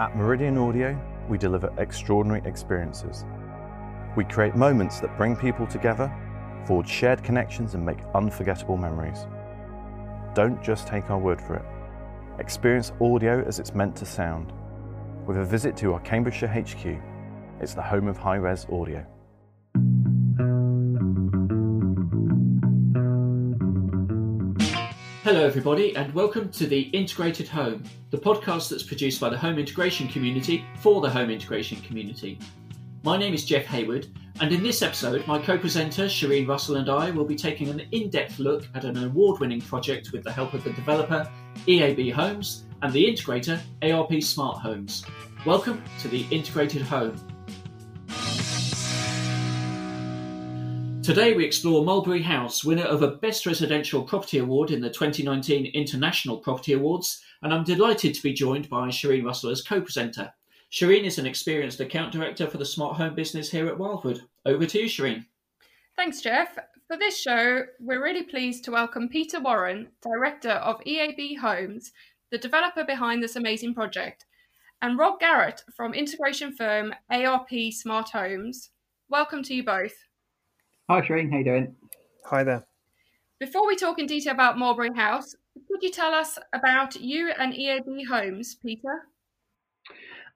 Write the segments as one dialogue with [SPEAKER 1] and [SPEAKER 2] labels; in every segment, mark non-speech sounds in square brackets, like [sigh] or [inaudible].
[SPEAKER 1] At Meridian Audio, we deliver extraordinary experiences. We create moments that bring people together, forge shared connections, and make unforgettable memories. Don't just take our word for it. Experience audio as it's meant to sound. With a visit to our Cambridgeshire HQ, it's the home of high res audio.
[SPEAKER 2] Hello, everybody, and welcome to the Integrated Home, the podcast that's produced by the home integration community for the home integration community. My name is Jeff Hayward, and in this episode, my co presenter Shereen Russell and I will be taking an in depth look at an award winning project with the help of the developer EAB Homes and the integrator ARP Smart Homes. Welcome to the Integrated Home. Today we explore Mulberry House, winner of a Best Residential Property Award in the 2019 International Property Awards, and I'm delighted to be joined by Shereen Russell as co-presenter. Shereen is an experienced account director for the smart home business here at Wildwood. Over to you, Shereen.
[SPEAKER 3] Thanks, Jeff. For this show, we're really pleased to welcome Peter Warren, Director of EAB Homes, the developer behind this amazing project, and Rob Garrett from integration firm ARP Smart Homes. Welcome to you both.
[SPEAKER 4] Hi, Shereen. How you doing?
[SPEAKER 5] Hi there.
[SPEAKER 3] Before we talk in detail about Mulberry House, could you tell us about you and EAB Homes, Peter?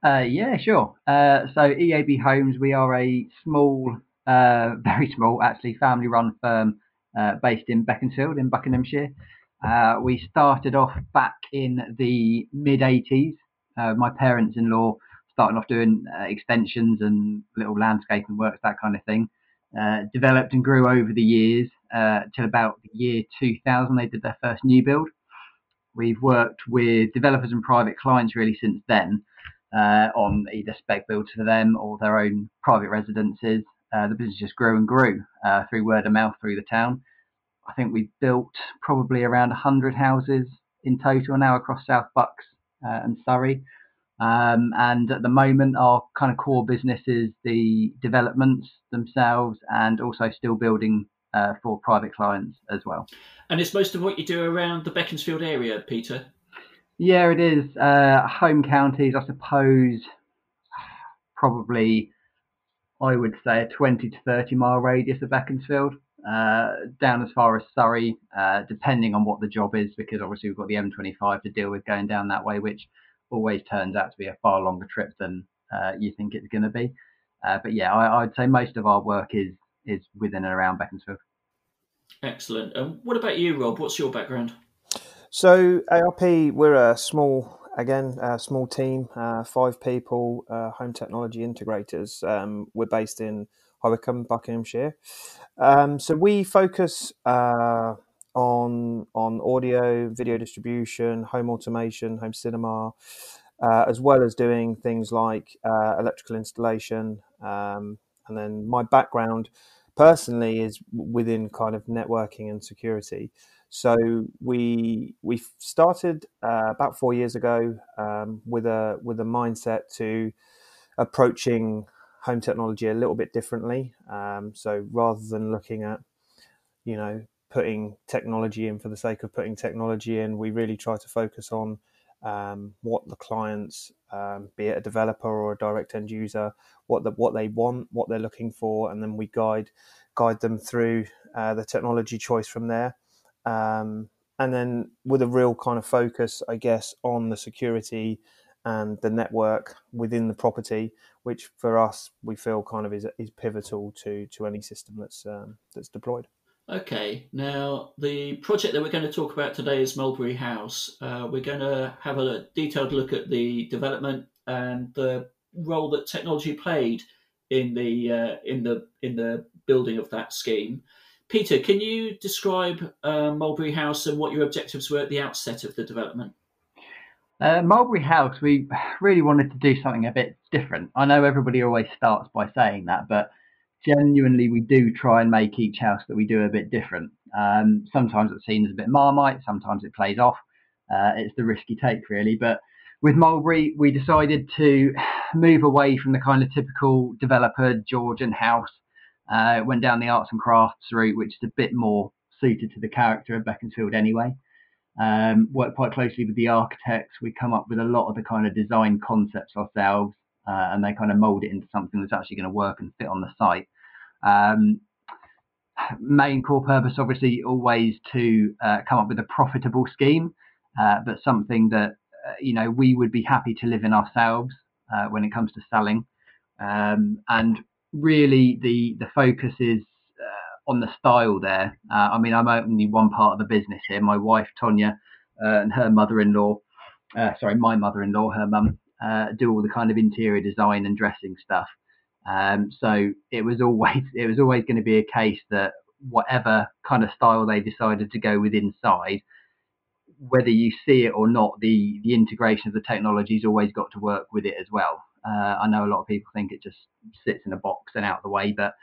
[SPEAKER 4] Uh, yeah, sure. Uh, so EAB Homes, we are a small, uh, [laughs] very small, actually, family-run firm uh, based in Beaconsfield in Buckinghamshire. Uh, we started off back in the mid 80s. Uh, my parents-in-law starting off doing extensions and little landscaping works, that kind of thing. Uh, developed and grew over the years uh, till about the year 2000. They did their first new build. We've worked with developers and private clients really since then uh, on either spec builds for them or their own private residences. Uh, the business just grew and grew uh, through word of mouth through the town. I think we've built probably around 100 houses in total now across South Bucks and Surrey. Um, and at the moment, our kind of core business is the developments themselves and also still building uh, for private clients as well.
[SPEAKER 2] And it's most of what you do around the Beaconsfield area, Peter?
[SPEAKER 4] Yeah, it is. Uh, home counties, I suppose, probably, I would say, a 20 to 30 mile radius of Beaconsfield. Uh, down as far as Surrey, uh, depending on what the job is, because obviously we've got the M25 to deal with going down that way, which always turns out to be a far longer trip than uh, you think it's going to be. Uh, but yeah, I, would say most of our work is is within and around Beaconsfield.
[SPEAKER 2] Excellent. And what about you, Rob? What's your background?
[SPEAKER 5] So ARP, we're a small, again, a small team, uh, five people, uh, home technology integrators. Um, we're based in High Wycombe, Buckinghamshire. Um, so we focus uh, on on audio, video distribution, home automation, home cinema, uh, as well as doing things like uh, electrical installation. Um, and then my background personally is within kind of networking and security. So we we started uh, about four years ago um, with a with a mindset to approaching home technology a little bit differently. Um, so rather than looking at you know putting technology in for the sake of putting technology in. We really try to focus on um, what the clients, um, be it a developer or a direct end user, what the, what they want, what they're looking for, and then we guide guide them through uh, the technology choice from there. Um, and then with a real kind of focus, I guess, on the security and the network within the property, which for us we feel kind of is is pivotal to to any system that's um, that's deployed.
[SPEAKER 2] Okay, now the project that we're going to talk about today is Mulberry House. Uh, we're going to have a detailed look at the development and the role that technology played in the uh, in the in the building of that scheme. Peter, can you describe uh, Mulberry House and what your objectives were at the outset of the development?
[SPEAKER 4] Uh, Mulberry House, we really wanted to do something a bit different. I know everybody always starts by saying that, but genuinely we do try and make each house that we do a bit different. Um, sometimes it's seen as a bit marmite, sometimes it plays off. Uh, it's the risky take really, but with Mulberry, we decided to move away from the kind of typical developer Georgian house. Uh, went down the arts and crafts route, which is a bit more suited to the character of Beaconsfield anyway. Um, work quite closely with the architects. We come up with a lot of the kind of design concepts ourselves, uh, and they kind of mold it into something that's actually going to work and fit on the site. Um, main core purpose, obviously, always to uh, come up with a profitable scheme, uh, but something that uh, you know we would be happy to live in ourselves uh, when it comes to selling. Um, and really, the the focus is uh, on the style there. I mean, I'm only one part of the business here. My wife Tonya and her mother-in-law, sorry, my mother-in-law, her mum, do all the kind of interior design and dressing stuff. Um, so it was [laughs] always it was always going to be a case that whatever kind of style they decided to go with inside, whether you see it or not, the the integration of the technology's always got to work with it as well. Uh, I know a lot of people think it just sits in a box and out of the way, but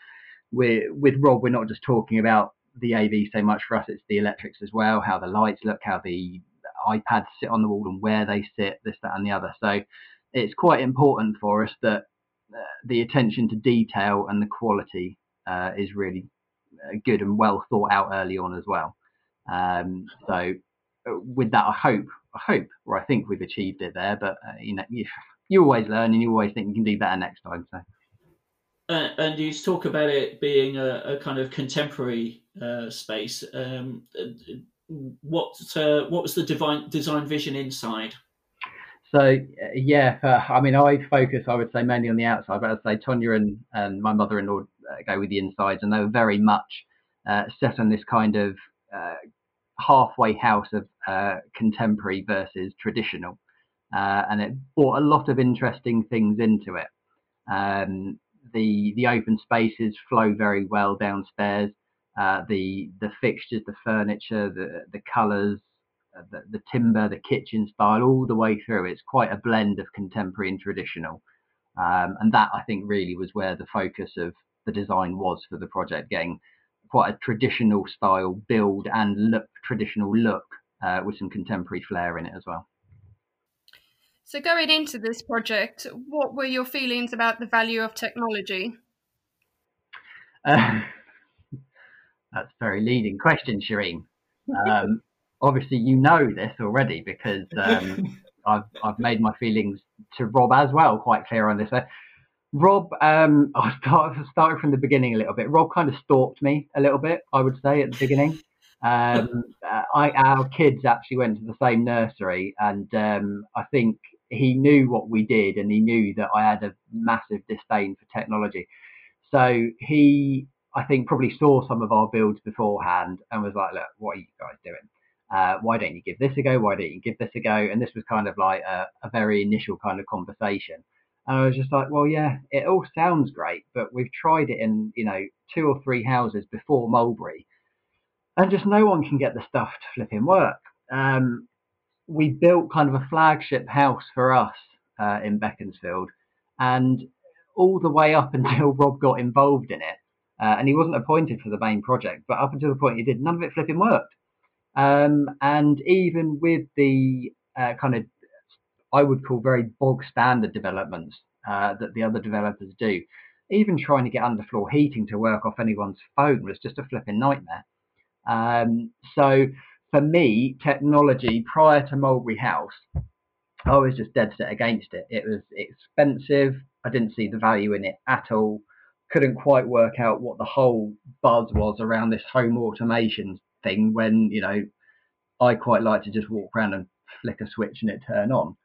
[SPEAKER 4] we're with Rob, we're not just talking about the AV so much. For us, it's the electrics as well, how the lights look, how the iPads sit on the wall and where they sit, this, that, and the other. So it's quite important for us that uh, the attention to detail and the quality uh, is really uh, good and well thought out early on as well. Um, so with that, I hope, I hope, or I think we've achieved it there. But uh, you know, you, you always learn, and you always think you can do better next time. So.
[SPEAKER 2] Uh, and you talk about it being a, a kind of contemporary uh, space. Um, what what was the divine, design vision inside?
[SPEAKER 4] So yeah, uh, I mean, I focus, I would say, mainly on the outside, but I'd say Tonya and, and my mother-in-law uh, go with the insides, and they were very much uh, set on this kind of uh, halfway house of uh, contemporary versus traditional, uh, and it brought a lot of interesting things into it. Um, the the open spaces flow very well downstairs. The the fixtures, the furniture, the the colours, uh, the, the, timber, the kitchen style, all the way through. It's quite a blend of contemporary and traditional. Um, and that I think really was where the focus of the design was for the project, getting quite a traditional style build and look, traditional look uh, with some contemporary flair in it as well.
[SPEAKER 3] So, going into this project, what were your feelings about the value of technology? [laughs]
[SPEAKER 4] Uh, that's a very leading question, Shereen. [laughs] Um, obviously you know this already because um, [laughs] I've I've made my feelings to Rob as well quite clear on this. So, Rob, um, [laughs] I'll start start from the beginning a little bit. Rob kind of stalked me a little bit, I would say, at the beginning. Um, uh, I, our kids actually went to the same nursery, and um, I think he knew what we did, and he knew that I had a massive disdain for technology. So he, I think, probably saw some of our builds beforehand and was like, "Look, what are you guys doing?" uh, why don't you give this a go? Why don't you give this a go? And this was kind of like a, a, very initial kind of conversation. And I was just like, well, yeah, it all sounds great, but we've tried it in, you know, two or three houses before Mulberry, and just no one can get the stuff to flipping work. Um, we built kind of a flagship house for us uh, in Beaconsfield, and all the way up [laughs] until Rob got involved in it, uh, and he wasn't appointed for the main project, but up until the point he did, none of it flipping worked. Um, and even with the uh, kind of, I would call very bog standard developments uh, that the other developers do, even trying to get underfloor heating to work off anyone's phone was just a flipping nightmare. Um, so for me, technology prior to Mulberry House, I was just dead set against it. It was expensive. I didn't see the value in it at all. Couldn't quite work out what the whole buzz was around this home automation thing when you know I quite like to just walk around and flick a switch and it turn on.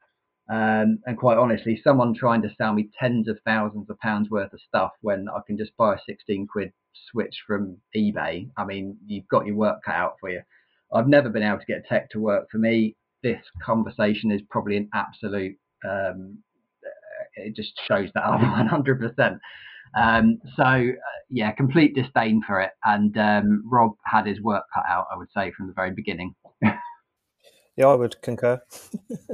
[SPEAKER 4] Um, and quite honestly, someone trying to sell me tens of thousands of pounds worth of stuff when I can just buy a 16 quid switch from eBay, I mean, you've got your work cut out for you. I've never been able to get tech to work for me. This conversation is probably an absolute, um, it just shows that I'm [laughs] 100%. Um, so uh, yeah, complete disdain for it. And um, Rob had his work cut out, I would say, from the very beginning. [laughs]
[SPEAKER 5] yeah, I would concur.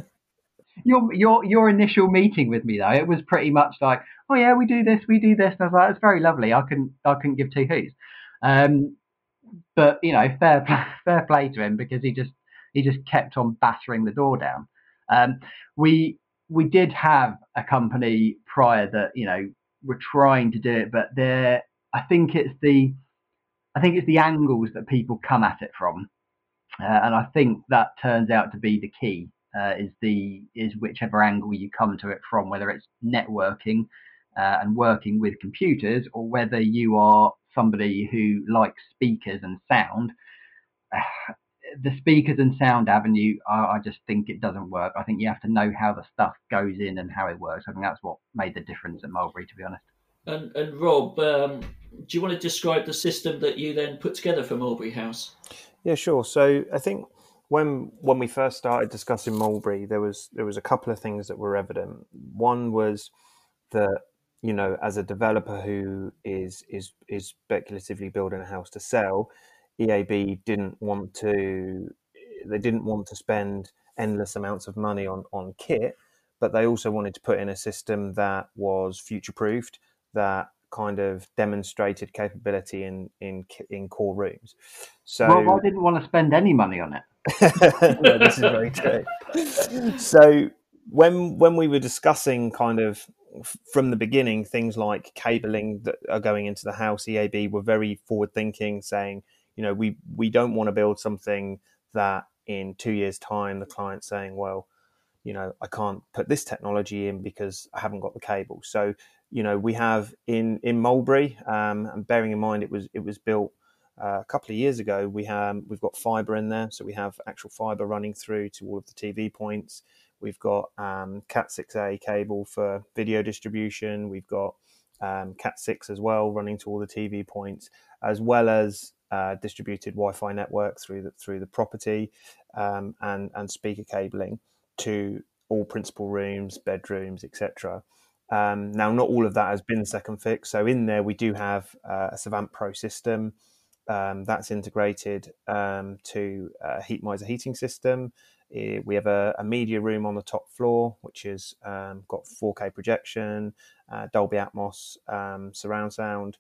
[SPEAKER 5] [laughs]
[SPEAKER 4] your your your initial meeting with me though, it was pretty much like, oh yeah, we do this, we do this, and I was like, it's very lovely. I can I couldn't give two hoots. Um, but you know, fair play, [laughs] fair play to him because he just he just kept on battering the door down. Um, we we did have a company prior that you know were trying to do it, but they're I think it's the I think it's the angles that people come at it from. uh, and I think that turns out to be the key. Uh, is the is whichever angle you come to it from, whether it's networking uh, and working with computers, or whether you are somebody who likes speakers and sound. [sighs] the speakers and sound avenue, I, I, just think it doesn't work. I think you have to know how the stuff goes in and how it works. I think that's what made the difference at Mulberry, to be honest.
[SPEAKER 2] And, and Rob, um, do you want to describe the system that you then put together for Mulberry House?
[SPEAKER 5] Yeah, sure. So I think when when we first started discussing Mulberry, there was there was a couple of things that were evident. One was that you know, as a developer who is is is speculatively building a house to sell, EAB didn't want to they didn't want to spend endless amounts of money on on kit, but they also wanted to put in a system that was future proofed, that kind of demonstrated capability in in in core rooms. So
[SPEAKER 4] well, I didn't want to spend any money on it. [laughs]
[SPEAKER 5] no, this is very true. so when when we were discussing kind of from the beginning things like cabling that are going into the house, EAB were very forward thinking, saying you know we we don't want to build something that in two years time the client's saying well you know i can't put this technology in because i haven't got the cable. So you know we have in in mulberry um, and bearing in mind it was it was built uh, a couple of years ago we have we've got fiber in there. So we have actual fiber running through to all of the tv points. We've got um, cat 6a cable for video distribution. We've got um, cat 6 as well running to all the tv points as well as uh, distributed Wi-Fi network through the through the property um, and and speaker cabling to all principal rooms, bedrooms, etc. Um, now, not all of that has been second fix. So in there, we do have uh, a Savant Pro system um, that's integrated um, to a Heatmiser heating system. We have a, a, media room on the top floor, which has um, got 4K projection, uh, Dolby Atmos um, surround sound.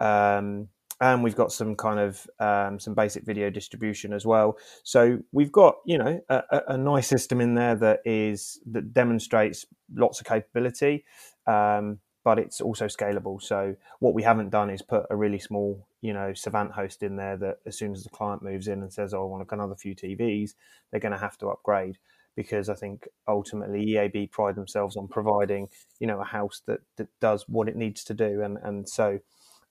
[SPEAKER 5] Um, and we've got some kind of um, some basic video distribution as well. So we've got you know a, a, nice system in there that is that demonstrates lots of capability, um, but it's also scalable. So what we haven't done is put a really small you know Savant host in there that as soon as the client moves in and says, "Oh, I want another few TVs," they're going to have to upgrade because I think ultimately EAB pride themselves on providing you know a house that, that does what it needs to do, and and so.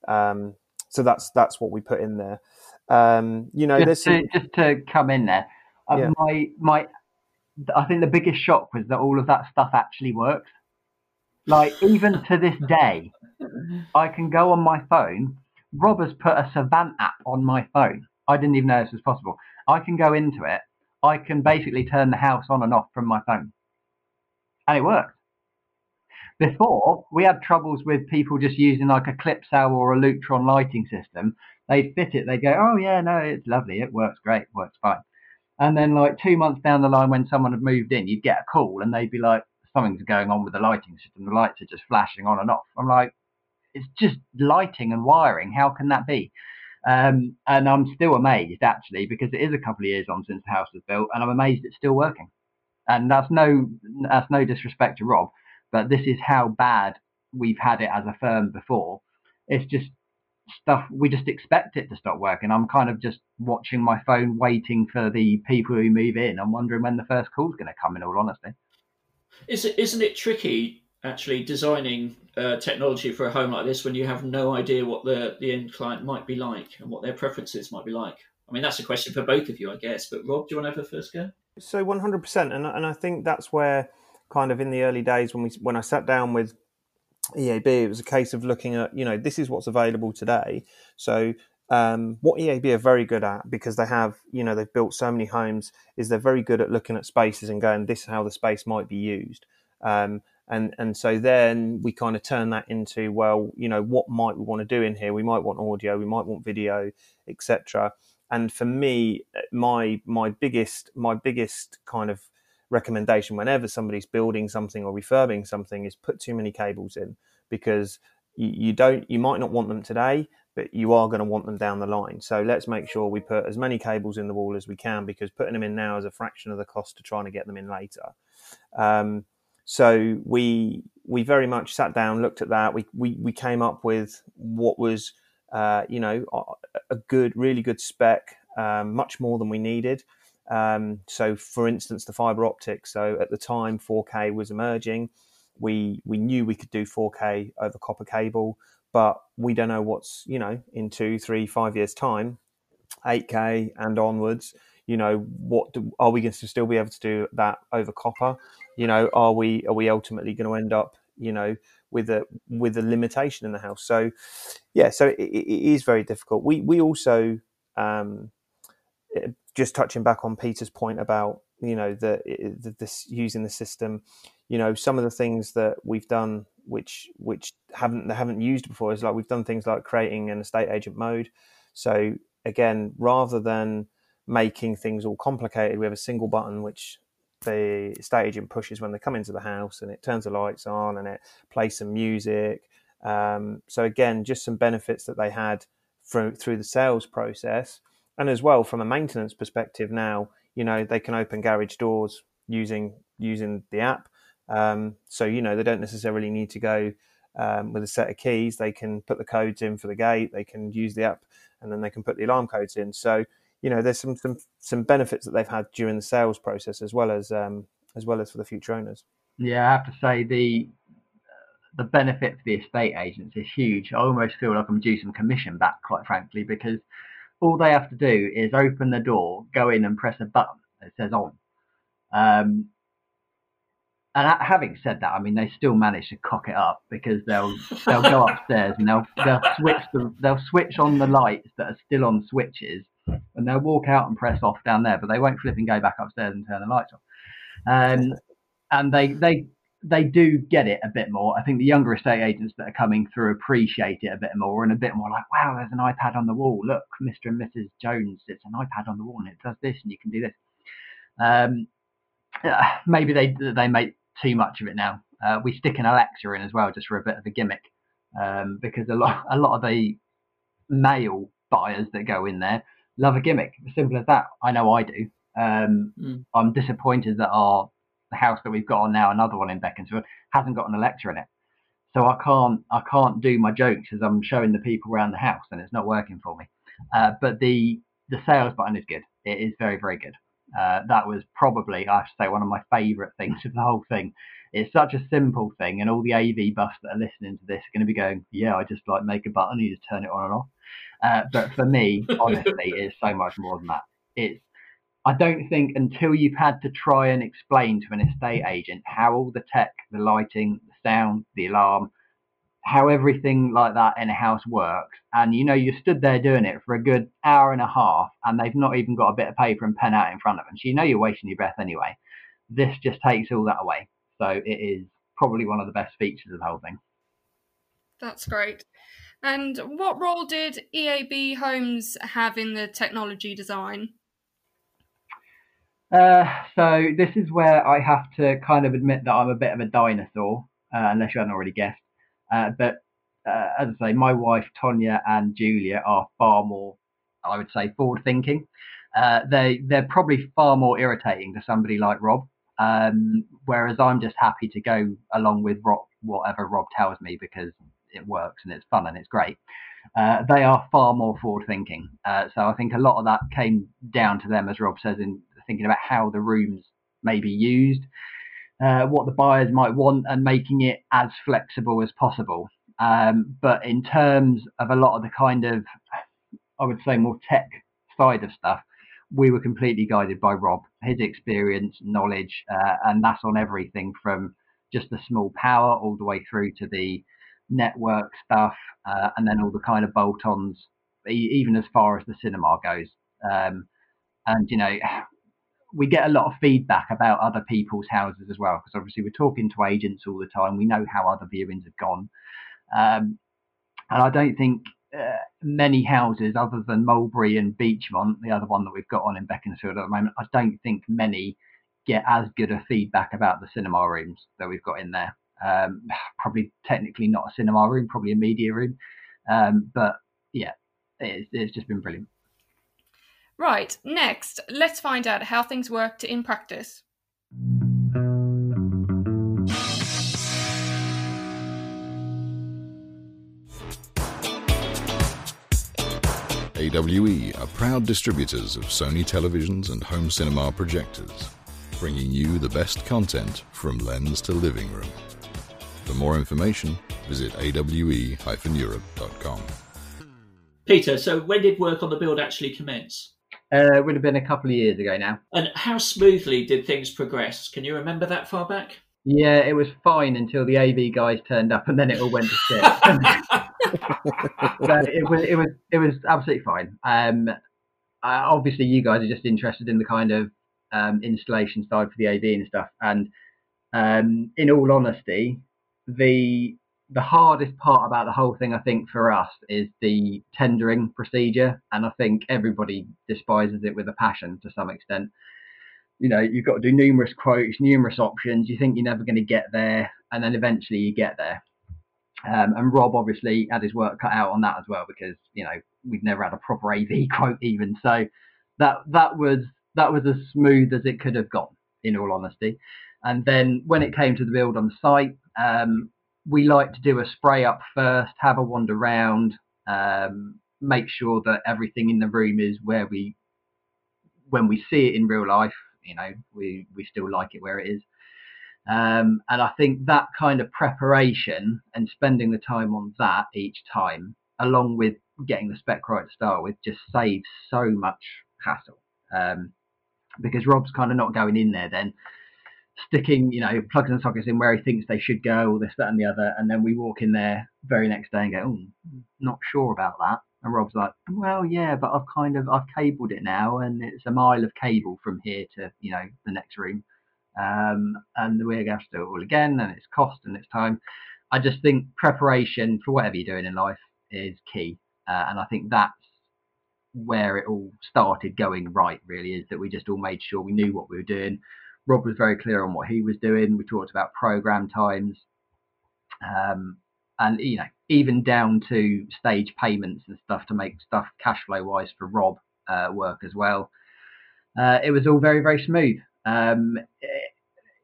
[SPEAKER 5] Um, so that's that's what we put in there. Um, you know,
[SPEAKER 4] just to, just to come in there, uh, yeah. my my, I think the biggest shock was that all of that stuff actually works. Like even to this day, I can go on my phone. Rob has put a Savant app on my phone. I didn't even know this was possible. I can go into it. I can basically turn the house on and off from my phone, and it works. Before, we had troubles with people just using like a Clipsal or a Lutron lighting system. They'd fit it, they'd go, oh, yeah, no, it's lovely, it works great, works fine. And then, like, two months down the line, when someone had moved in, you'd get a call and they'd be like, something's going on with the lighting system. The lights are just flashing on and off. I'm like, it's just lighting and wiring. How can that be? Um, and I'm still amazed actually because it is a couple of years on since the house was built, and I'm amazed it's still working. And that's no that's no disrespect to Rob, but this is how bad we've had it as a firm before. It's just stuff we just expect it to stop working. I'm kind of just watching my phone, waiting for the people who move in. I'm wondering when the first call's going to come. In all honesty,
[SPEAKER 2] is it isn't it tricky actually designing uh, technology for a home like this when you have no idea what the the end client might be like and what their preferences might be like? I mean, that's a question for both of you, I guess. But Rob, do you want to have a first go?
[SPEAKER 5] So 100%, and and I think that's where kind of in the early days when we when I sat down with EAB, it was a case of looking at you know this is what's available today. So um, what EAB are very good at because they have you know they've built so many homes is they're very good at looking at spaces and going this is how the space might be used. Um, and and so then we kind of turn that into well you know what might we want to do in here we might want audio we might want video etc and for me my my biggest my biggest kind of recommendation whenever somebody's building something or refurbing something is put too many cables in because you, don't you might not want them today but you are going to want them down the line. So let's make sure we put as many cables in the wall as we can because putting them in now is a fraction of the cost to trying to get them in later. Um, so we we very much sat down looked at that. We we, we came up with what was uh, you know a good really good spec um, much more than we needed. Um, so, for instance, the fiber optics. So, at the time, 4K was emerging. We we knew we could do 4K over copper cable, but we don't know what's you know in two, three, five years time, 8K and onwards. You know, what do, are we going to still be able to do that over copper? You know, are we are we ultimately going to end up you know with a with a limitation in the house? So, yeah, so it, it is very difficult. We we also um, just touching back on Peter's point about you know the, the this using the system, you know some of the things that we've done which which haven't they haven't used before is like we've done things like creating an estate agent mode. So again, rather than making things all complicated, we have a single button which the estate agent pushes when they come into the house, and it turns the lights on and it plays some music. Um, so again, just some benefits that they had through through the sales process and as well from a maintenance perspective now you know they can open garage doors using using the app. Um, so you know they don't necessarily need to go um, with a set of keys. They can put the codes in for the gate. They can use the app and then they can put the alarm codes in. So you know there's some some, some benefits that they've had during the sales process as well as um, as well as for the future owners.
[SPEAKER 4] Yeah i have to say the the benefit for the estate agents is huge. I almost feel like I'm due some commission back, quite frankly, because all they have to do is open the door, go in and press a button that says on. Um, and having said that, I mean they still manage to cock it up because they'll they'll go [laughs] upstairs and they'll they'll switch the they'll switch on the lights that are still on switches and they'll walk out and press off down there, but they won't flip and go back upstairs and turn the lights off. Um, and they they they do get it a bit more. I think the younger estate agents that are coming through appreciate it a bit more and a bit more like, wow, there's an iPad on the wall. Look, Mr. and Mrs. Jones, it's an iPad on the wall and it does this and you can do this. Um, [sighs] maybe they they make too much of it now. Uh, we stick an Alexa in as well, just for a bit of a gimmick, um, because a lot a lot of the male buyers that go in there love a gimmick. As simple as that. I know I do. Um, mm. I'm disappointed that our the house that we've got on now, another one in Beaconsfield, hasn't got an Alexa in it. So I can't I can't do my jokes as I'm showing the people around the house, and it's not working for me. Uh, but the the sales button is good. It is very very good. Uh, that was probably I have to say one of my favourite things [laughs] of the whole thing. It's such a simple thing, and all the AV buffs that are listening to this are going to be going, "Yeah, I just like make a button, you just turn it on and off." Uh, but for me, [laughs] honestly, it's so much more than that. It's I don't think until you've had to try and explain to an estate agent how all the tech, the lighting, the sound, the alarm, how everything like that in a house works, and you know you stood there doing it for a good hour and a half, and they've not even got a bit of paper and pen out in front of them, so you know you're wasting your breath anyway. This just takes all that away. So it is probably one of the best features of the whole thing.
[SPEAKER 3] That's great. And what role did EAB Homes have in the technology design?
[SPEAKER 4] Uh, so this is where I have to kind of admit that I'm a bit of a dinosaur, uh, unless you hadn't already guessed. Uh, but uh, as I say, my wife Tonya and Julia are far more, I would say, forward thinking. Uh, they they're probably far more irritating to somebody like Rob. Um, whereas I'm just happy to go along with Rob, whatever Rob tells me because it works and it's fun and it's great. Uh, they are far more forward thinking. Uh, so I think a lot of that came down to them, as Rob says in thinking about how the rooms may be used, uh, what the buyers might want, and making it as flexible as possible. Um, but in terms of a lot of the kind of, I would say, more tech side of stuff, we were completely guided by Rob, his experience, knowledge, uh, and that's on everything from just the small power all the way through to the network stuff, uh, and then all the kind of bolt-ons, even as far as the cinema goes. Um, and you know, we get a lot of feedback about other people's houses as well, because obviously we're talking to agents all the time. We know how other viewings have gone. Um, and I don't think uh, many houses, other than Mulberry and Beechmont, the other one that we've got on in Beaconsfield at the moment, I don't think many get as good a feedback about the cinema rooms that we've got in there. Um, [sighs] probably technically not a cinema room, probably a media room. Um, but yeah, it's, it's just been brilliant.
[SPEAKER 3] Right, next, let's find out how things worked in practice.
[SPEAKER 6] AWE are proud distributors of Sony televisions and home cinema projectors, bringing you the best content from lens to living room. For more information, visit awe-europe.com.
[SPEAKER 2] Peter, so when did work on the build actually commence?
[SPEAKER 4] Uh, it would have been a couple of years ago now.
[SPEAKER 2] And how smoothly did things progress? Can you remember that far back?
[SPEAKER 4] Yeah, it was fine until the AV guys turned up, and then it all went to shit. but it was it was it was absolutely fine. Um, uh, obviously, you guys are just interested in the kind of um, installation side for the AV and stuff. And um, in all honesty, the the hardest part about the whole thing, I think, for us is the tendering procedure, and I think everybody despises it with a passion to some extent. You know, you've got to do numerous quotes, numerous options. You think you're never going to get there, and then eventually you get there. Um, and Rob obviously had his work cut out on that as well because you know we'd never had a proper AV [laughs] quote even. So that that was that was as smooth as it could have gone, in all honesty. And then when it came to the build on the site, um, we like to do a spray up first, have a wander around, um, make sure that everything in the room is where we, when we see it in real life, you know, we, we still like it where it is. Um, and I think that kind of preparation and spending the time on that each time, along with getting the spec right to start with, just saves so much hassle. Um, because Rob's kind of not going in there then sticking, you know, plugs and sockets in where he thinks they should go, this, that, and the other, and then we walk in there very next day and go, oh, not sure about that. And Rob's like, well, yeah, but I've kind of I've cabled it now, and it's a mile of cable from here to you know the next room, um, and we're going to do it all again, and it's cost and it's time. I just think preparation for whatever you're doing in life is key, uh, and I think that's where it all started going right. Really, is that we just all made sure we knew what we were doing Rob was very clear on what he was doing. We talked about program times, um, and you know, even down to stage payments and stuff to make stuff cash flow wise for Rob uh, work as well. Uh, it was all very very smooth. Um,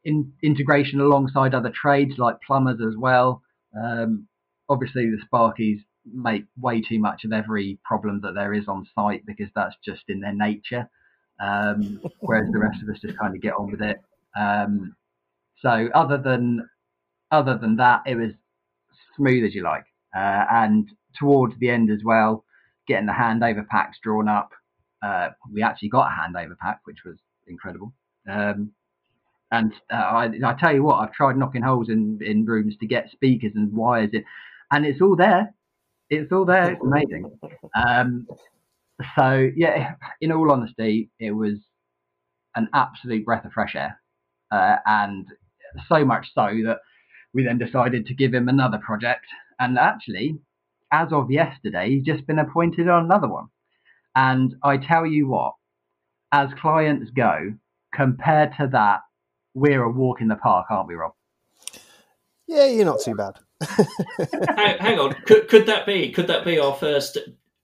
[SPEAKER 4] in, integration alongside other trades like plumbers as well. Um, obviously, the Sparkies make way too much of every problem that there is on site because that's just in their nature um, whereas the rest of us just kind of get on with it. Um, so other than other than that, it was smooth as you like, uh, and towards the end as well, getting the handover packs drawn up. Uh, we actually got a handover pack, which was incredible. Um, and uh, I, I, tell you what, I've tried knocking holes in, in rooms to get speakers and wires in, and it's all there. It's all there. It's amazing. Um, so yeah, [laughs] in all honesty, it was an absolute breath of fresh air, uh, and so much so that we then decided to give him another project. And actually, as of yesterday, he's just been appointed on another one. And I tell you what, as clients go, compared to that, we're a walk in the park, aren't we, Rob?
[SPEAKER 5] Yeah, you're not too bad. [laughs]
[SPEAKER 2] hang, hang, on, could, could that be? Could that be our first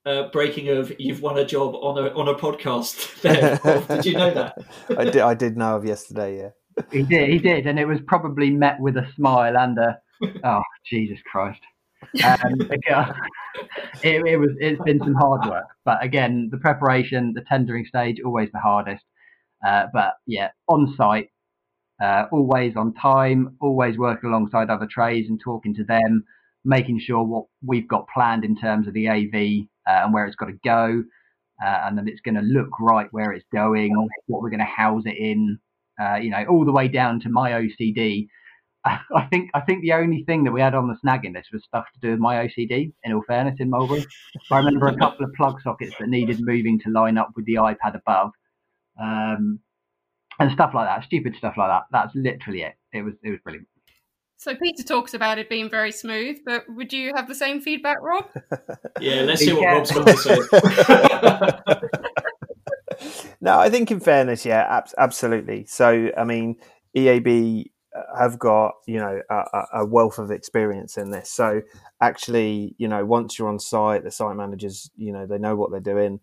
[SPEAKER 2] uh, breaking of you've won a job on a on a podcast. [laughs] There, [laughs] did you know that?
[SPEAKER 5] I did. I did know of yesterday. Yeah,
[SPEAKER 4] he did. He did, and it was probably met with a smile and a [laughs] oh Jesus Christ. Um, it, it was. It's been some hard work, but again, the preparation, the tendering stage, always the hardest. Uh, but yeah, on site, uh, always on time, always working alongside other trades and talking to them, making sure what we've got planned in terms of the AV uh, and where it's got to go, uh, and then it's going to look right where it's going, what we're going to house it in, uh, you know, all the way down to my OCD. [laughs] I think I think the only thing that we had on the snagging list was stuff to do with my OCD. In all fairness, in Mulberry, I remember a couple of plug sockets that needed moving to line up with the iPad above, um, and stuff like that. Stupid stuff like that. That's literally it. It was it was brilliant.
[SPEAKER 3] So Peter talks about it being very smooth, but would you have the same feedback, Rob? [laughs]
[SPEAKER 2] yeah, let's see what Rob's got to
[SPEAKER 5] say. no, I think in fairness, yeah, ab- absolutely. So, I mean, EAB have got you know a, a, wealth of experience in this. So, actually, you know, once you're on site, the site managers, you know, they know what they're doing.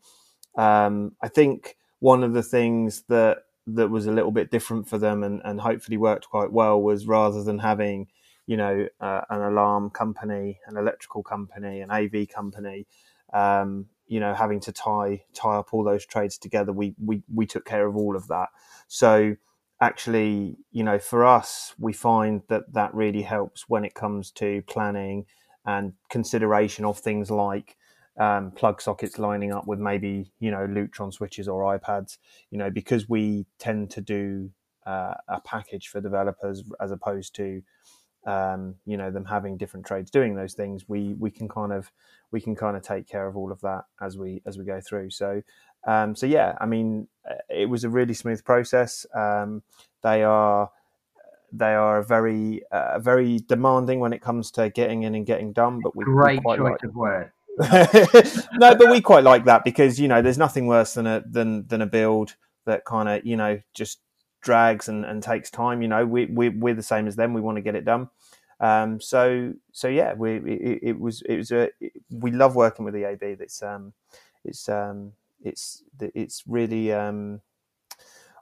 [SPEAKER 5] Um, I think one of the things that that was a little bit different for them and, and hopefully worked quite well was rather than having you know uh, an alarm company an electrical company an av company um, you know having to tie tie up all those trades together we we we took care of all of that. So actually you know for us we find that that really helps when it comes to planning and consideration of things like um, plug sockets lining up with maybe you know Lutron switches or iPads you know because we tend to do uh, a package for developers as opposed to um, you know them having different trades doing those things we we can kind of we can kind of take care of all of that as we as we go through. So um, so yeah i mean it was a really smooth process. Um, they are they are very uh, very demanding when it comes to getting in and getting done but we
[SPEAKER 4] great
[SPEAKER 5] we
[SPEAKER 4] choice like of word [laughs]
[SPEAKER 5] no but we quite like that because you know there's nothing worse than a than than a build that kind of you know just drags and, and takes time. You know, we, we we're the same as them. We want to get it done. Um, so so yeah, we it, it, was it was a we love working with EAB. It's um it's um it's it's really um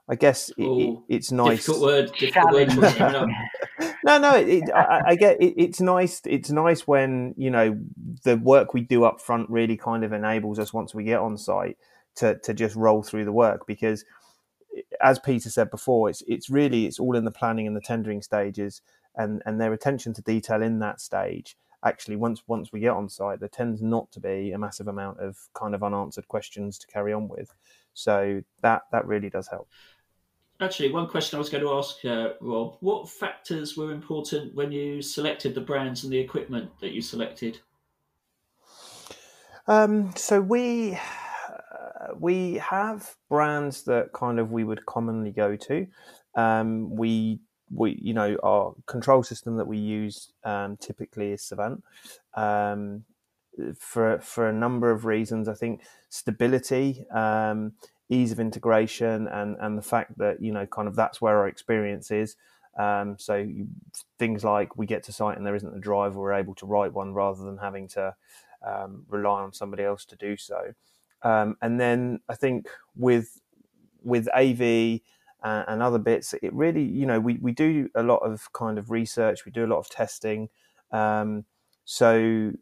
[SPEAKER 5] I guess it, it, it's nice.
[SPEAKER 2] Difficult word. Difficult word [laughs]
[SPEAKER 5] no, no. I, I, get it's nice. It's nice when you know the work we do up front really kind of enables us once we get on site to to just roll through the work because as Peter said before, it's it's really it's all in the planning and the tendering stages, and and their attention to detail in that stage. Actually, once once we get on site, there tends not to be a massive amount of kind of unanswered questions to carry on with. So that that really does help.
[SPEAKER 2] Actually, one question I was going to ask uh, Rob: What factors were important when you selected the brands and the equipment that you selected?
[SPEAKER 5] Um, so we we have brands that kind of we would commonly go to. Um, we we you know our control system that we use um, typically is Savant. Um, for for a number of reasons, I think stability, um, ease of integration, and and the fact that you know kind of that's where our experience is. Um, so you, things like we get to site and there isn't a driver, we're able to write one rather than having to um, rely on somebody else to do so. Um, and then I think with with AV uh, and other bits, it really, you know, we, we do a lot of kind of research, we do a lot of testing. Um, so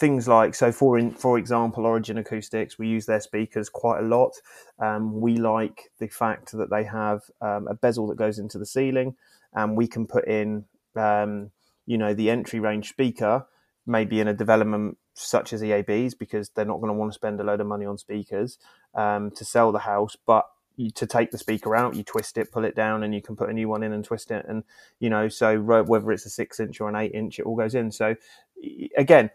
[SPEAKER 5] things like, so for in, for example, Origin Acoustics, we use their speakers quite a lot. Um, we like the fact that they have um, a bezel that goes into the ceiling, and we can put in, um, you know, the entry range speaker maybe in a development such as EABs because they're not going to want to spend a load of money on speakers um, to sell the house, but to take the speaker out, you twist it, pull it down, and you can put a new one in and twist it, and you know, so whether it's a six inch or an eight inch, it all goes in. So again,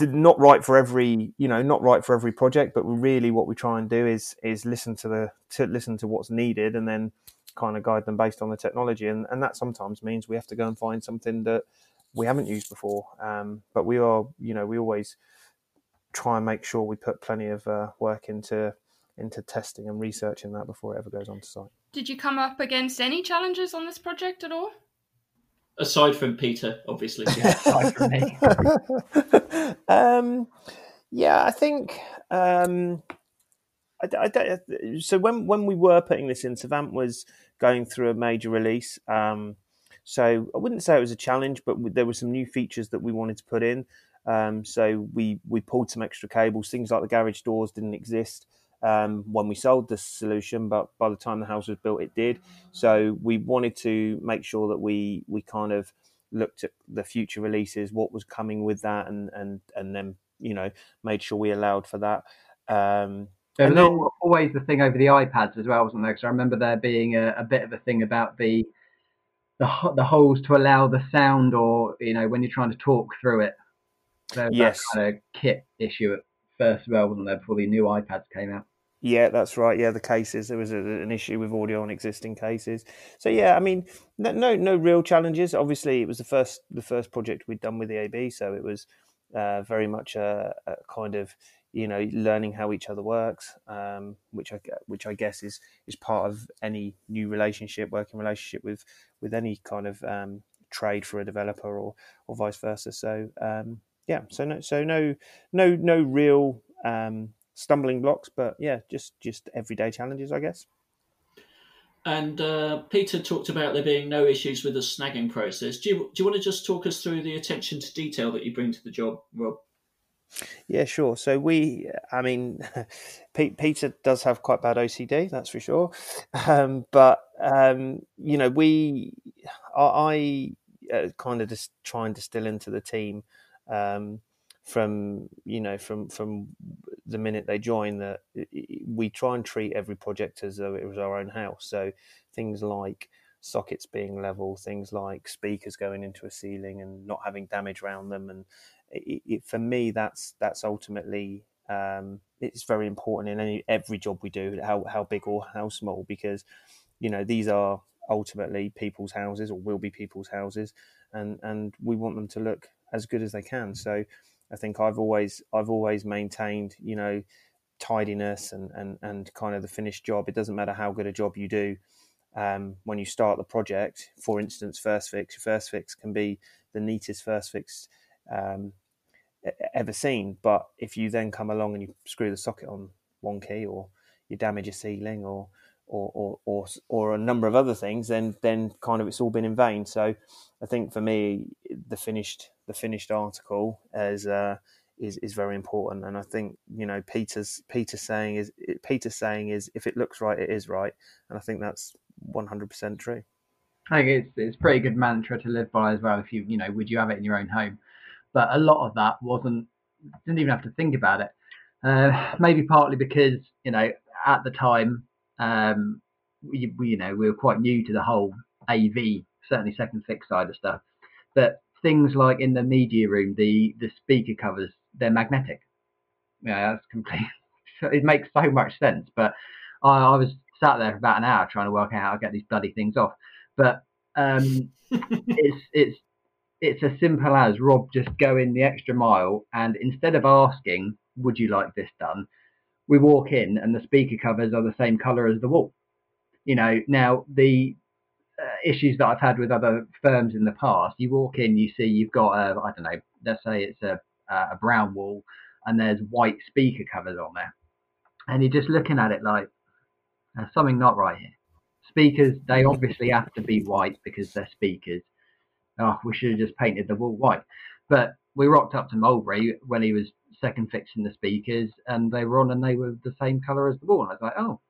[SPEAKER 5] not right for every you know not right for every project, but really what we try and do is is listen to the to listen to what's needed, and then kind of guide them based on the technology, and and that sometimes means we have to go and find something that we haven't used before. Um, but we are, you know, we always try and make sure we put plenty of uh, work into into testing and researching that before it ever goes on to site.
[SPEAKER 3] Did you come up against any challenges on this project at all?
[SPEAKER 2] Aside from Peter, obviously. [laughs]
[SPEAKER 4] Aside from me. [laughs]
[SPEAKER 5] um, yeah, I think. Um, I, I, so when when we were putting this in, Savant was going through a major release. Um, so I wouldn't say it was a challenge, but there were some new features that we wanted to put in. Um, so we we pulled some extra cables. Things like the garage doors didn't exist um, when we sold the solution, but by the time the house was built, it did. So we wanted to make sure that we we kind of looked at the future releases, what was coming with that, and and and then you know made sure we allowed for that. Um,
[SPEAKER 4] there was then, always the thing over the iPads as well, wasn't there? Because I remember there being a, a, bit of a thing about the the the holes to allow the sound, or you know, when you're trying to talk through it. There's
[SPEAKER 5] yes.
[SPEAKER 4] that kind of kit issue first, well, wasn't there, before the new iPads came out?
[SPEAKER 5] Yeah, that's right. Yeah, the cases there was a, an issue with audio on existing cases. So yeah, I mean, no, no real challenges. Obviously, it was the first the first project we'd done with EAB, so it was uh, very much a, a, kind of you know learning how each other works, um, which I which I guess is is part of any new relationship, working relationship with with any kind of um, trade for a developer or or vice versa. So um, yeah, so no, so no, no, no real um, stumbling blocks, but yeah, just just everyday challenges, I guess.
[SPEAKER 2] And uh, Peter talked about there being no issues with the snagging process. Do you do you want to just talk us through the attention to detail that you bring to the job, Rob?
[SPEAKER 5] Yeah, sure. So we, I mean, [laughs] Peter does have quite bad OCD, that's for sure. Um, but um, you know, we, I, I uh, kind of just try and distill into the team um, from you know from from the minute they join that we try and treat every project as though it was our own house. So things like sockets being level, things like speakers going into a ceiling and not having damage around them, and it, it, for me, that's that's ultimately um, it's very important in any every job we do, how how big or how small, because you know these are ultimately people's houses or will be people's houses, and and we want them to look as good as they can. So I think I've always I've always maintained you know tidiness and and and kind of the finished job. It doesn't matter how good a job you do. Um, when you start the project, for instance, first fix, first fix can be the neatest first fix um, ever seen. But if you then come along and you screw the socket on one key, or you damage a ceiling, or or, or or or a number of other things, then then kind of it's all been in vain. So I think for me, the finished the finished article is uh, is is very important, and I think you know Peter's Peter's saying is Peter's saying is if it looks right, it is right, and I think that's one hundred percent true.
[SPEAKER 4] I think it's it's pretty good mantra to live by as well. If you you know, would you have it in your own home? but a lot of that wasn't didn't even have to think about it. Uh, maybe partly because you know at the time um, we, we, you know we were quite new to the whole AV certainly second fix side of stuff. But things like in the media room, the the speaker covers they're magnetic. Yeah, that's complete. [laughs] it makes so much sense. But I, I, was sat there for about an hour trying to work out how to get these bloody things off. But um, [laughs] it's it's it's as simple as Rob just going the extra mile and instead of asking, would you like this done? We walk in and the speaker covers are the same color as the wall. You know, now the uh, issues that I've had with other firms in the past, you walk in, you see you've got a, I don't know, let's say it's a, a brown wall and there's white speaker covers on there. And you're just looking at it like, there's something not right here. Speakers, they obviously have to be white because they're speakers oh, we should have just painted the wall white. But we rocked up to Mulberry when he was second fixing the speakers, and they were on and they were the same colour as the wall. And I was like, oh,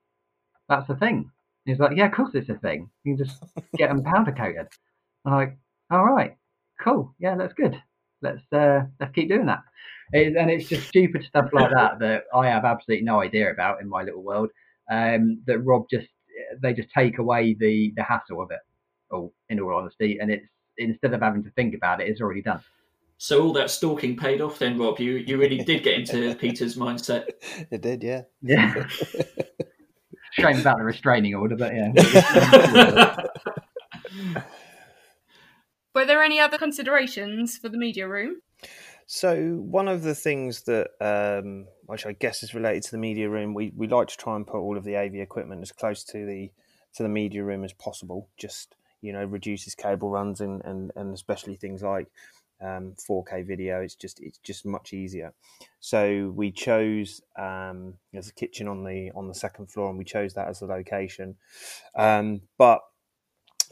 [SPEAKER 4] that's a thing. He's like, yeah, of course it's a thing. You can just [laughs] get them powder coated. I'm like, all right, cool, yeah, that's good. Let's uh, let's keep doing that. It, and it's just stupid stuff like that [laughs] that I have absolutely no idea about in my little world. Um, that Rob just they just take away the the hassle of it. All in all honesty, and it's instead of having to think about it, it's already done.
[SPEAKER 2] So all that stalking paid off then, Rob. You you really did get into [laughs] Peter's mindset.
[SPEAKER 5] It did, yeah.
[SPEAKER 4] Yeah. [laughs] Shame about the restraining order, but yeah. [laughs]
[SPEAKER 3] Were there any other considerations for the media room?
[SPEAKER 5] So one of the things that, um, which I guess is related to the media room, we, we like to try and put all of the AV equipment as close to the to the media room as possible, just you know reduces cable runs and and, and especially things like um, 4K video. It's just it's just much easier. So we chose um, there's a kitchen on the on the second floor, and we chose that as the location. Um, but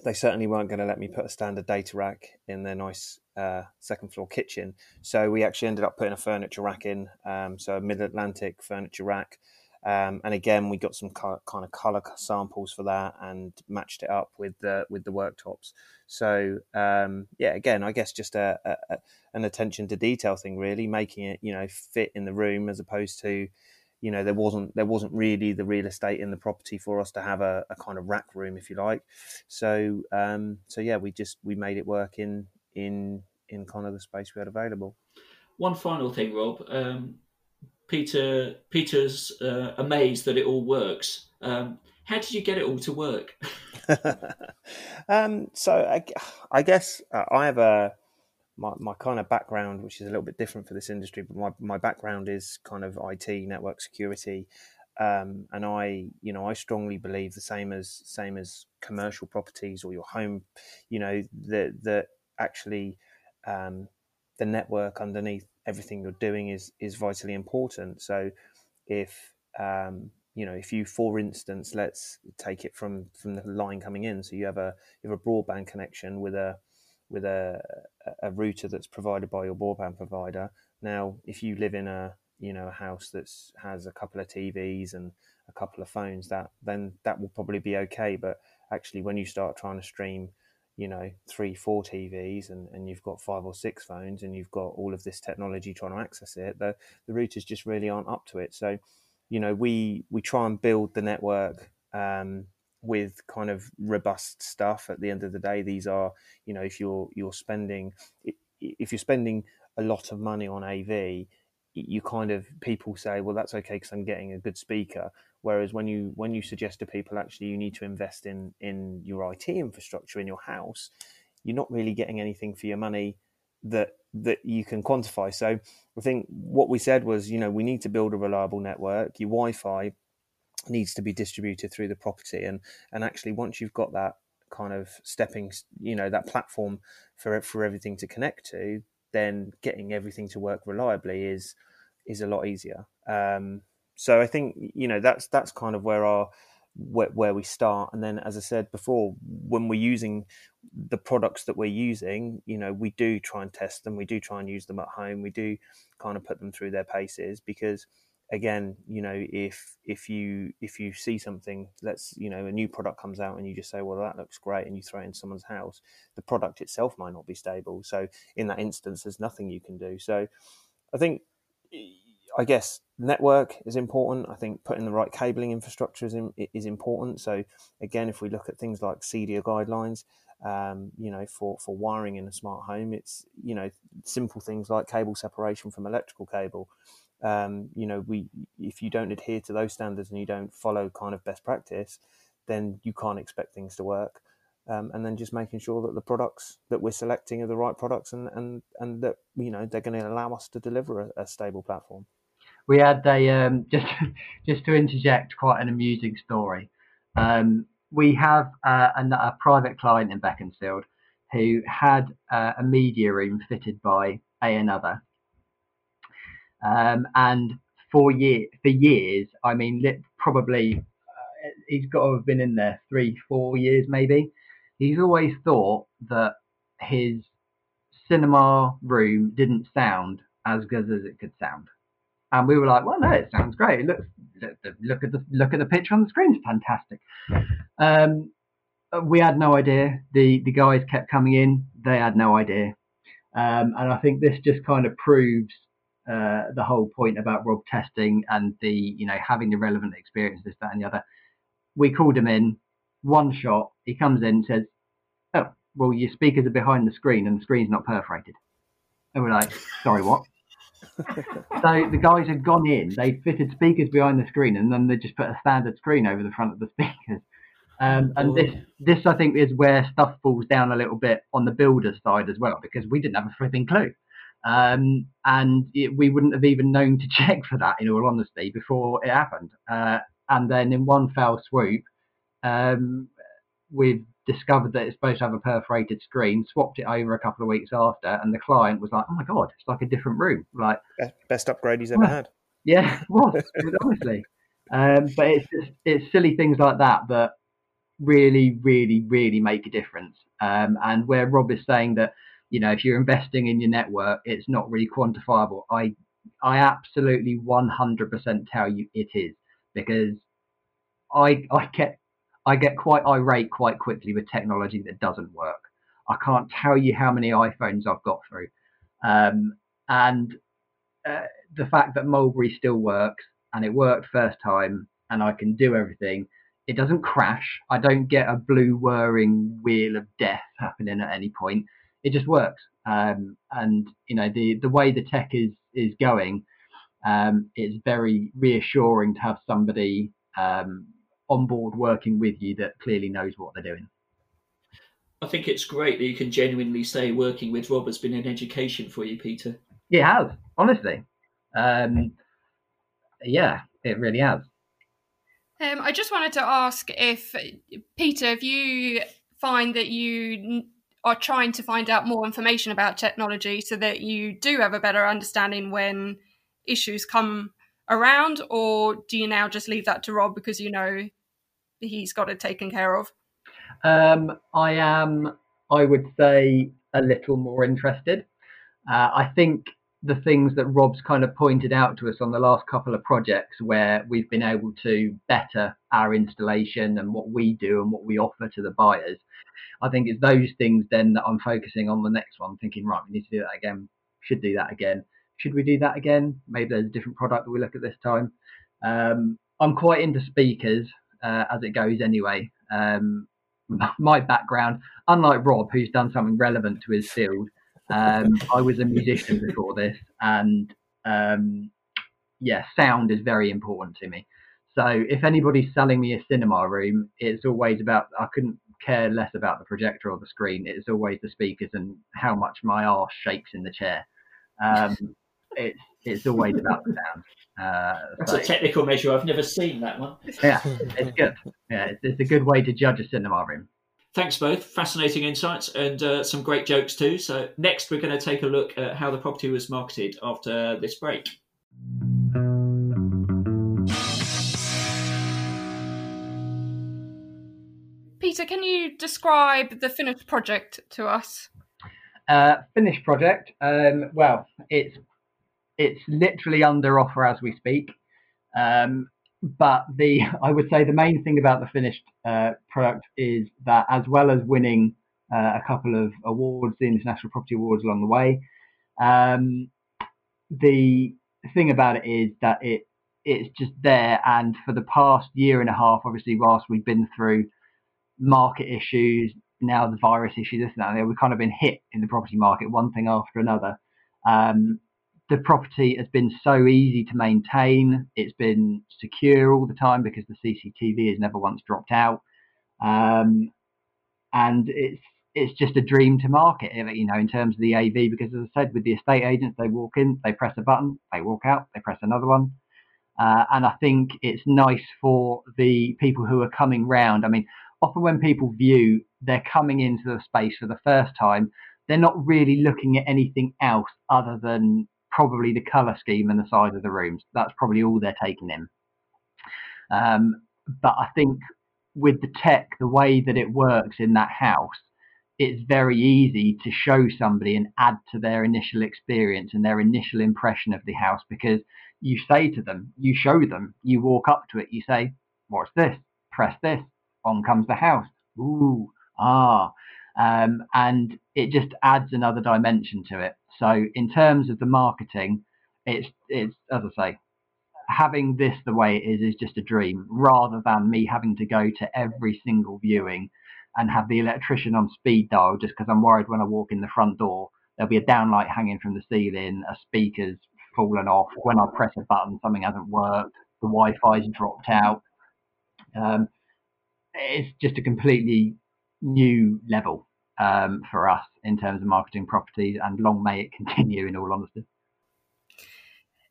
[SPEAKER 5] they certainly weren't going to let me put a standard data rack in their nice uh, second floor kitchen. So we actually ended up putting a furniture rack in, um, so a mid Atlantic furniture rack um, and again, we got some kind of color samples for that and matched it up with the with the worktops. So um, yeah, again, I guess just a, a, an attention to detail thing, really, making it you know fit in the room as opposed to you know there wasn't there wasn't really the real estate in the property for us to have a, a kind of rack room, if you like. So um, so yeah, we just we made it work in in in kind of the space we had available.
[SPEAKER 2] One final thing, Rob. Um, Peter Peter's uh, amazed that it all works. Um, how did you get it all to work? [laughs]
[SPEAKER 5] um, so I, I guess uh, I have a my, my kind of background, which is a little bit different for this industry, but my, my background is kind of IT, network security, um, and I, you know, I strongly believe the same as same as commercial properties or your home, you know, that that actually um, the network underneath everything you're doing is is vitally important. So if um, you know, if you, for instance, let's take it from from the line coming in. So you have a you have a broadband connection with a with a a router that's provided by your broadband provider. Now, if you live in a you know a house that's has a couple of TVs and a couple of phones, that then that will probably be okay. But actually, when you start trying to stream, you know, three, four TVs and, and you've got five or six phones and you've got all of this technology trying to access it, the the routers just really aren't up to it. So, you know, we we try and build the network. Um, with kind of robust stuff at the end of the day these are you know if you're you're spending if you're spending a lot of money on AV you kind of people say well that's okay because I'm getting a good speaker whereas when you when you suggest to people actually you need to invest in in your IT infrastructure in your house you're not really getting anything for your money that that you can quantify. So I think what we said was you know we need to build a reliable network. Your Wi-Fi needs to be distributed through the property. And and actually once you've got that kind of stepping you know that platform for for everything to connect to then getting everything to work reliably is is a lot easier. Um, so i think you know that's that's kind of where our where, where we start. And then as i said before when we're using the products that we're using you know we do try and test them. We do try and use them at home. We do kind of put them through their paces because again you know if if you if you see something let's you know a new product comes out and you just say well that looks great and you throw it in someone's house the product itself might not be stable. So in that instance there's nothing you can do. So i think i guess network is important i think putting the right cabling infrastructure is, in, is important so again if we look at things like CEDIA guidelines um, you know for for wiring in a smart home it's you know simple things like cable separation from electrical cable um, you know, we if you don't adhere to those standards and you don't follow kind of best practice, then you can't expect things to work. Um, and then just making sure that the products that we're selecting are the right products and and and that you know they're going to allow us to deliver a, a stable platform.
[SPEAKER 4] We had a um, [laughs] just just to interject quite an amusing story. Um, we have uh, a, a, private client in Beaconsfield who had uh, a media room fitted by a another um, and for year for years, I mean, probably uh, he's got to have been in there three, four years maybe. He's always thought that his cinema room didn't sound as good as it could sound. And we were like, well, no, it sounds great. It looks, look at the look at the picture on the screen; it's fantastic. Um, we had no idea. The the guys kept coming in; they had no idea. Um, and I think this just kind of proves uh, the whole point about Rob testing and the you know having the relevant experience, this, that, and the other. We called him in, one shot. He comes in, and says, "Oh, well, your speakers are behind the screen and the screen's not perforated." And we're like, "Sorry, what?" So the guys had gone in, they fitted speakers behind the screen, and then they just put a standard screen over the front of the [laughs] speakers. Um, and this, this I think, is where stuff falls down a little bit on the builder's side as well, because we didn't have a flipping clue. Um, and it, we wouldn't have even known to [laughs] check for that, in all honesty, before it happened. Uh, and then in one fell swoop, um, we've discovered that it's supposed to have a perforated screen, swapped it over a couple of weeks after, and the client was like, "Oh my god, it's like a different room." Like
[SPEAKER 5] best upgrade he's ever had.
[SPEAKER 4] Yeah, [laughs] it was, honestly. Um, but it's just, it's silly things like that that really, really, really make a difference. Um, and where Rob is saying that you know, if you're investing in your network, it's not really quantifiable. I I absolutely 100% tell you it is because I I get I get quite irate quite quickly with technology that doesn't work. I can't tell you how many iPhones I've got through, um, and uh, the fact that Mulberry still works and it worked first time and I can do everything. It doesn't crash. I don't get a blue whirring wheel of death happening at any point it just works. Um, and you know the the way the tech is is going, um, it's very reassuring to have somebody um, on board working with you that clearly knows what they're doing.
[SPEAKER 2] I think it's great that you can genuinely say working with Rob has been an education for you, Peter.
[SPEAKER 4] It has, honestly. Um, yeah, it really has.
[SPEAKER 3] Um, I just wanted to ask if Peter, if you find that you are trying to find out more information about technology so that you do have a better understanding when issues come around, or do you now just leave that to Rob because you know he's got it taken care of?
[SPEAKER 4] Um, I am, I would say, a little more interested. Uh, I think the things that Rob's kind of pointed out to us on the last couple of projects where we've been able to better our installation and what we do and what we offer to the buyers. I think it's those things then that I'm focusing on the next one, thinking, right, we need to do that again, should do that again. Should we do that again? Maybe there's a different product that we look at this time. Um, I'm quite into speakers uh, as it goes anyway. Um, [laughs] my background, unlike Rob, who's done something relevant to his field, um, I was a musician before this, and um, yeah, sound is very important to me. So if anybody's selling me a cinema room, it's always about I couldn't care less about the projector or the screen. It's always the speakers and how much my arse shakes in the chair. Um, it's it's always about the sound.
[SPEAKER 2] Uh, That's so, a technical measure. I've never seen that one.
[SPEAKER 4] Yeah, it's good. Yeah, it's, it's a good way to judge a cinema room.
[SPEAKER 2] Thanks both. Fascinating insights and uh, some great jokes too. So, next, we're going to take a look at how the property was marketed after this break.
[SPEAKER 3] Peter, can you describe the finished project to us?
[SPEAKER 4] Uh, finished project. Um, well, it's it's literally under offer as we speak. Um, but the [laughs] I would say the main thing about the finished uh, product is that as well as winning uh, a couple of awards, the International Property Awards along the way, um, the thing about it is that it it's just there. And for the past year and a half, obviously, whilst we've been through market issues, now the virus issue, this and that, we've kind of been hit in the property market, one thing after another. Um, the property has been so easy to maintain. It's been secure all the time because the CCTV has never once dropped out, um, and it's it's just a dream to market. You know, in terms of the AV, because as I said, with the estate agents, they walk in, they press a button, they walk out, they press another one, uh, and I think it's nice for the people who are coming round. I mean, often when people view, they're coming into the space for the first time. They're not really looking at anything else other than probably the color scheme and the size of the rooms. That's probably all they're taking in. Um, but I think with the tech, the way that it works in that house, it's very easy to show somebody and add to their initial experience and their initial impression of the house because you say to them, you show them, you walk up to it, you say, What's this? Press this. On comes the house. Ooh, ah. Um, and it just adds another dimension to it. So in terms of the marketing, it's it's as I say, having this the way it is is just a dream, rather than me having to go to every single viewing and have the electrician on speed dial just because I'm worried when I walk in the front door there'll be a downlight hanging from the ceiling, a speaker's fallen off. When I press a button, something hasn't worked. The Wi-Fi's dropped out. Um, it's just a completely new level um, for us in terms of marketing properties, and long may it continue. In all honesty.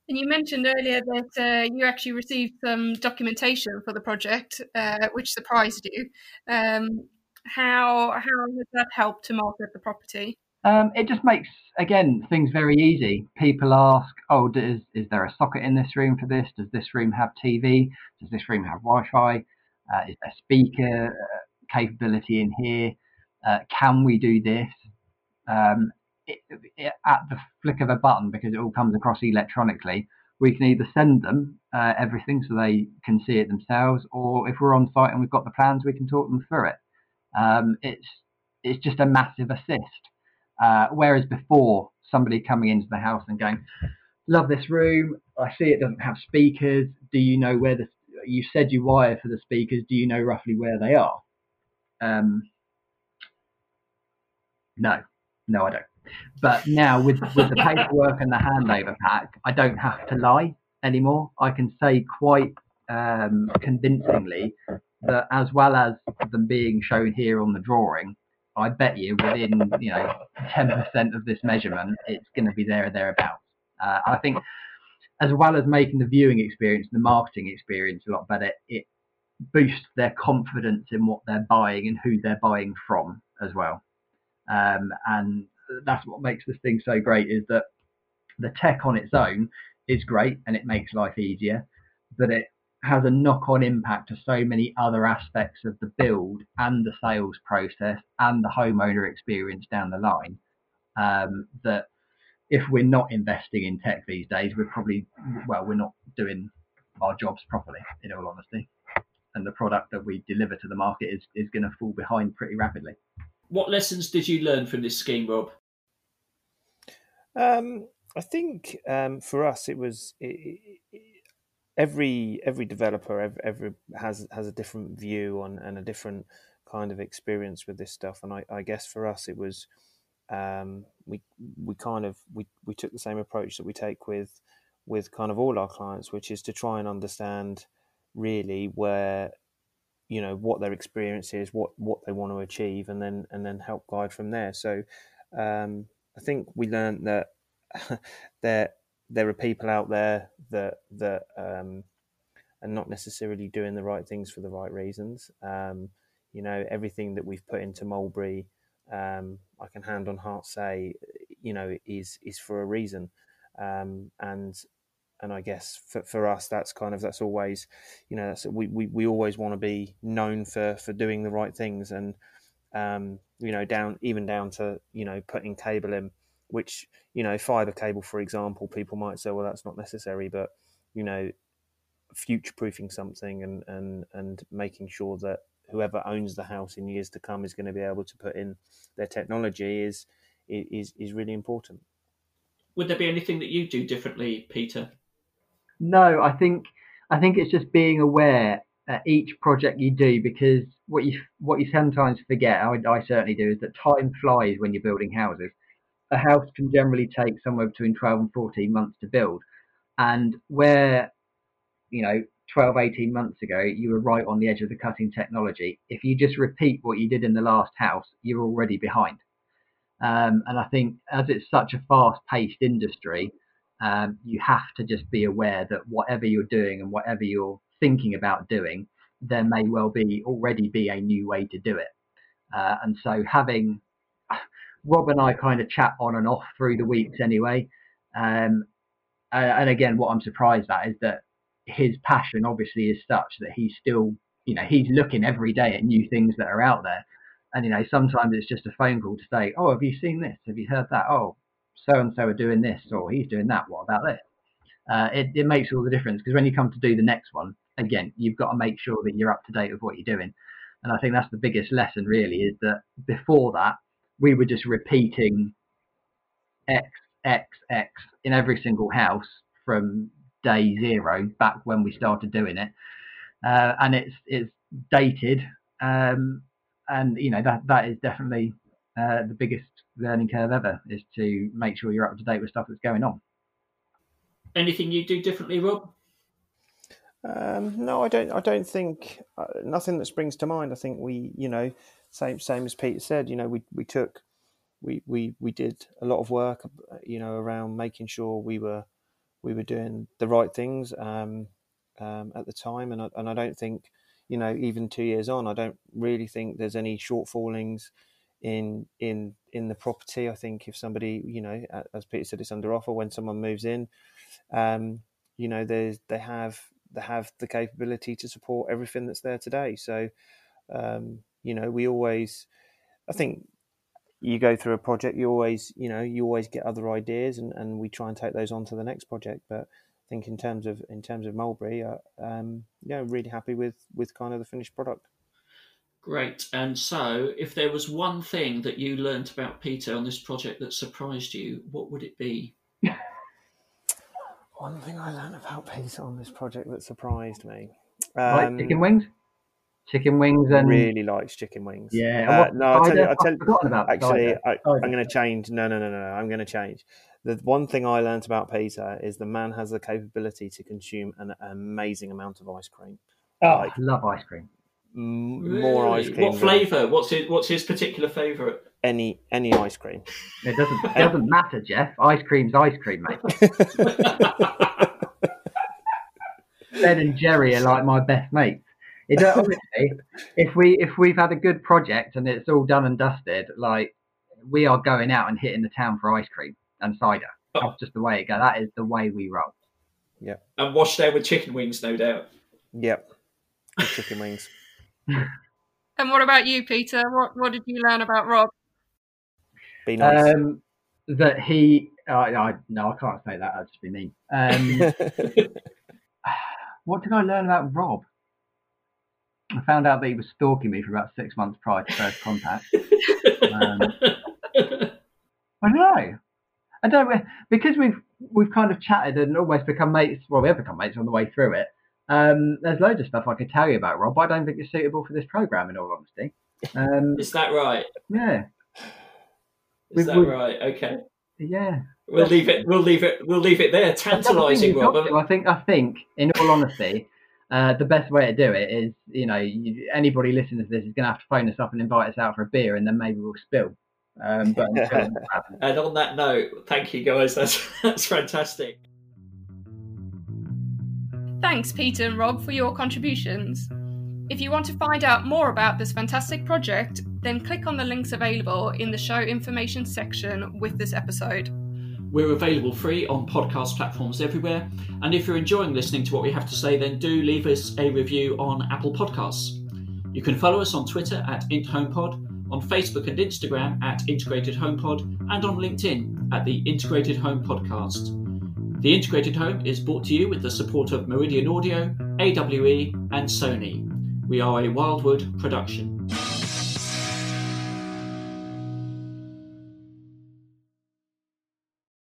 [SPEAKER 3] And you mentioned earlier that uh, you actually received some documentation for the project, uh, which surprised you. Um, how how has that helped to market the property?
[SPEAKER 4] Um, it just makes again things very easy. People ask, "Oh, does, is there a socket in this room for this? Does this room have TV? Does this room have Wi-Fi? Uh, is there speaker uh, capability in here? Uh, can we do this? Um, it, it, at the flick of a button, because it all comes across electronically, we can either send them uh, everything so they can see it themselves, or if we're on site and we've got the plans, we can talk them through it. Um, it's it's just a massive assist. Uh, whereas before, somebody coming into the house and going, "Love this room. I see it doesn't have speakers. Do you know where the you said you wire for the speakers? Do you know roughly where they are?" Um, no, no, I don't. But now with with the paperwork and the handover pack, I don't have to lie anymore. I can say quite um, convincingly that as well as them being shown here on the drawing, I bet you within you know ten percent of this measurement, it's going to be there or thereabouts. Uh, I think as well as making the viewing experience, and the marketing experience a lot better, it boosts their confidence in what they're buying and who they're buying from as well. Um, and that's what makes this thing so great is that the tech on its own is great and it makes life easier, but it has a knock-on impact to so many other aspects of the build and the sales process and the homeowner experience down the line um, that if we're not investing in tech these days, we're probably well, we're not doing our jobs properly. In all honesty, and the product that we deliver to the market is is going to fall behind pretty rapidly.
[SPEAKER 2] What lessons did you learn from this scheme, Rob?
[SPEAKER 5] Um, I think um, for us, it was it, it, every every developer every, every, has has a different view on and a different kind of experience with this stuff. And I, I guess for us, it was um, we we kind of we, we took the same approach that we take with with kind of all our clients, which is to try and understand really where you know what their experience is, what what they want to achieve, and then and then help guide from there. So um, I think we learned that [laughs] there there are people out there that that um, are not necessarily doing the right things for the right reasons. Um, you know, everything that we've put into Mulberry, um, I can hand on heart say, you know, is is for a reason, um, and and I guess for, for us, that's kind of that's always, you know, that's, we, we we always want to be known for for doing the right things, and um, you know, down even down to you know putting cable in which you know fiber cable for example people might say well that's not necessary but you know future proofing something and and and making sure that whoever owns the house in years to come is going to be able to put in their technology is is is really important.
[SPEAKER 2] Would there be anything that you do differently peter
[SPEAKER 4] no i think i think it's just being aware at each project you do because what you what you sometimes forget I, I certainly do is that time flies when you're building houses a house can generally take somewhere between 12 and 14 months to build. And where, you know, 12, 18 months ago, you were right on the edge of the cutting technology. If you just repeat what you did in the last house, you're already behind. Um, and I think as it's such a fast paced industry, um, you have to just be aware that whatever you're doing and whatever you're thinking about doing, there may well be already be a new way to do it. Uh, and so having [sighs] Rob and I kind of chat on and off through the weeks anyway. Um, and again, what I'm surprised at is that his passion obviously is such that he's still, you know, he's looking every day at new things that are out there. And, you know, sometimes it's just a phone call to say, oh, have you seen this? Have you heard that? Oh, so and so are doing this or he's doing that. What about this? Uh, it, it makes all the difference because when you come to do the next one, again, you've got to make sure that you're up to date with what you're doing. And I think that's the biggest lesson really is that before that, we were just repeating X, X, X in every single house from day zero back when we started doing it. Uh, and it's it's dated, um, and you know that that is definitely uh, the biggest learning curve ever is to make sure you're up to date with stuff that's going on.
[SPEAKER 2] Anything you do differently, Rob?
[SPEAKER 5] Um, no, I don't. I don't think uh, nothing that springs to mind. I think we, you know, same same as Peter said. You know, we we took we we we did a lot of work, you know, around making sure we were we were doing the right things um, um, at the time, and I, and I don't think, you know, even two years on, I don't really think there's any shortfallings in in in the property. I think if somebody, you know, as Peter said, it's under offer when someone moves in, um, you know, there's they have they have the capability to support everything that's there today. So, um, you know, we always, I think you go through a project, you always, you know, you always get other ideas, and, and we try and take those on to the next project. But I think in terms of in terms of Mulberry, uh, um, yeah, really happy with with kind of the finished product.
[SPEAKER 2] Great. And so, if there was one thing that you learnt about Peter on this project that surprised you, what would it be? [laughs]
[SPEAKER 5] one thing I learned about Peter on this project that surprised me.
[SPEAKER 4] Um, like chicken wings chicken wings and
[SPEAKER 5] really likes chicken wings.
[SPEAKER 4] Yeah.
[SPEAKER 5] Uh, no, I'll tell you. I'll tell, actually, I, am going to change. No, no, no, no. I'm going to change. The one thing I learned about Peter is the man has the capability to consume an amazing amount of ice cream.
[SPEAKER 4] Oh, like, I love ice cream.
[SPEAKER 5] M- really? More ice cream.
[SPEAKER 2] What flavour? What's his What's his particular favourite?
[SPEAKER 5] Any any ice cream.
[SPEAKER 4] It doesn't it doesn't matter, Jeff. Ice cream's ice cream, mate. [laughs] ben and Jerry are like my best mates. It honestly, if we if we've had a good project and it's all done and dusted, like we are going out and hitting the town for ice cream and cider. Oh. That's just the way it goes. That is the way we roll.
[SPEAKER 5] Yeah.
[SPEAKER 2] And washed down with chicken wings, no doubt.
[SPEAKER 5] Yep. With chicken wings.
[SPEAKER 3] And what about you, Peter? What what did you learn about Rob?
[SPEAKER 5] Be nice.
[SPEAKER 4] Um, that he I, I no, I can't say that. That'd just be mean. Um, [laughs] what did I learn about Rob? I found out that he was stalking me for about six months prior to first contact. Um, I don't know. I don't because we've we've kind of chatted and almost become mates. Well, we have become mates on the way through it. Um, there's loads of stuff I could tell you about Rob. But I don't think you're suitable for this program, in all honesty. Um,
[SPEAKER 2] Is that right?
[SPEAKER 4] yeah,
[SPEAKER 2] Is that
[SPEAKER 4] we've-
[SPEAKER 2] right? Okay.
[SPEAKER 4] yeah.
[SPEAKER 2] We'll leave it. We'll leave it. We'll leave it there. Tantalising, Rob.
[SPEAKER 4] I think. I think. In all honesty, uh, the best way to do it is, you know, you, anybody listening to this is going to have to phone us up and invite us out for a beer, and then maybe we'll spill. Um, but [laughs]
[SPEAKER 2] And on that note, thank you guys. That's [laughs] that's fantastic.
[SPEAKER 3] Thanks, Peter and Rob, for your contributions. If you want to find out more about this fantastic project, then click on the links available in the show information section with this episode.
[SPEAKER 2] We're available free on podcast platforms everywhere. And if you're enjoying listening to what we have to say, then do leave us a review on Apple Podcasts. You can follow us on Twitter at IntHomePod, on Facebook and Instagram at Integrated HomePod, and on LinkedIn at the Integrated Home Podcast. The Integrated Home is brought to you with the support of Meridian Audio, AWE, and Sony. We are a Wildwood production.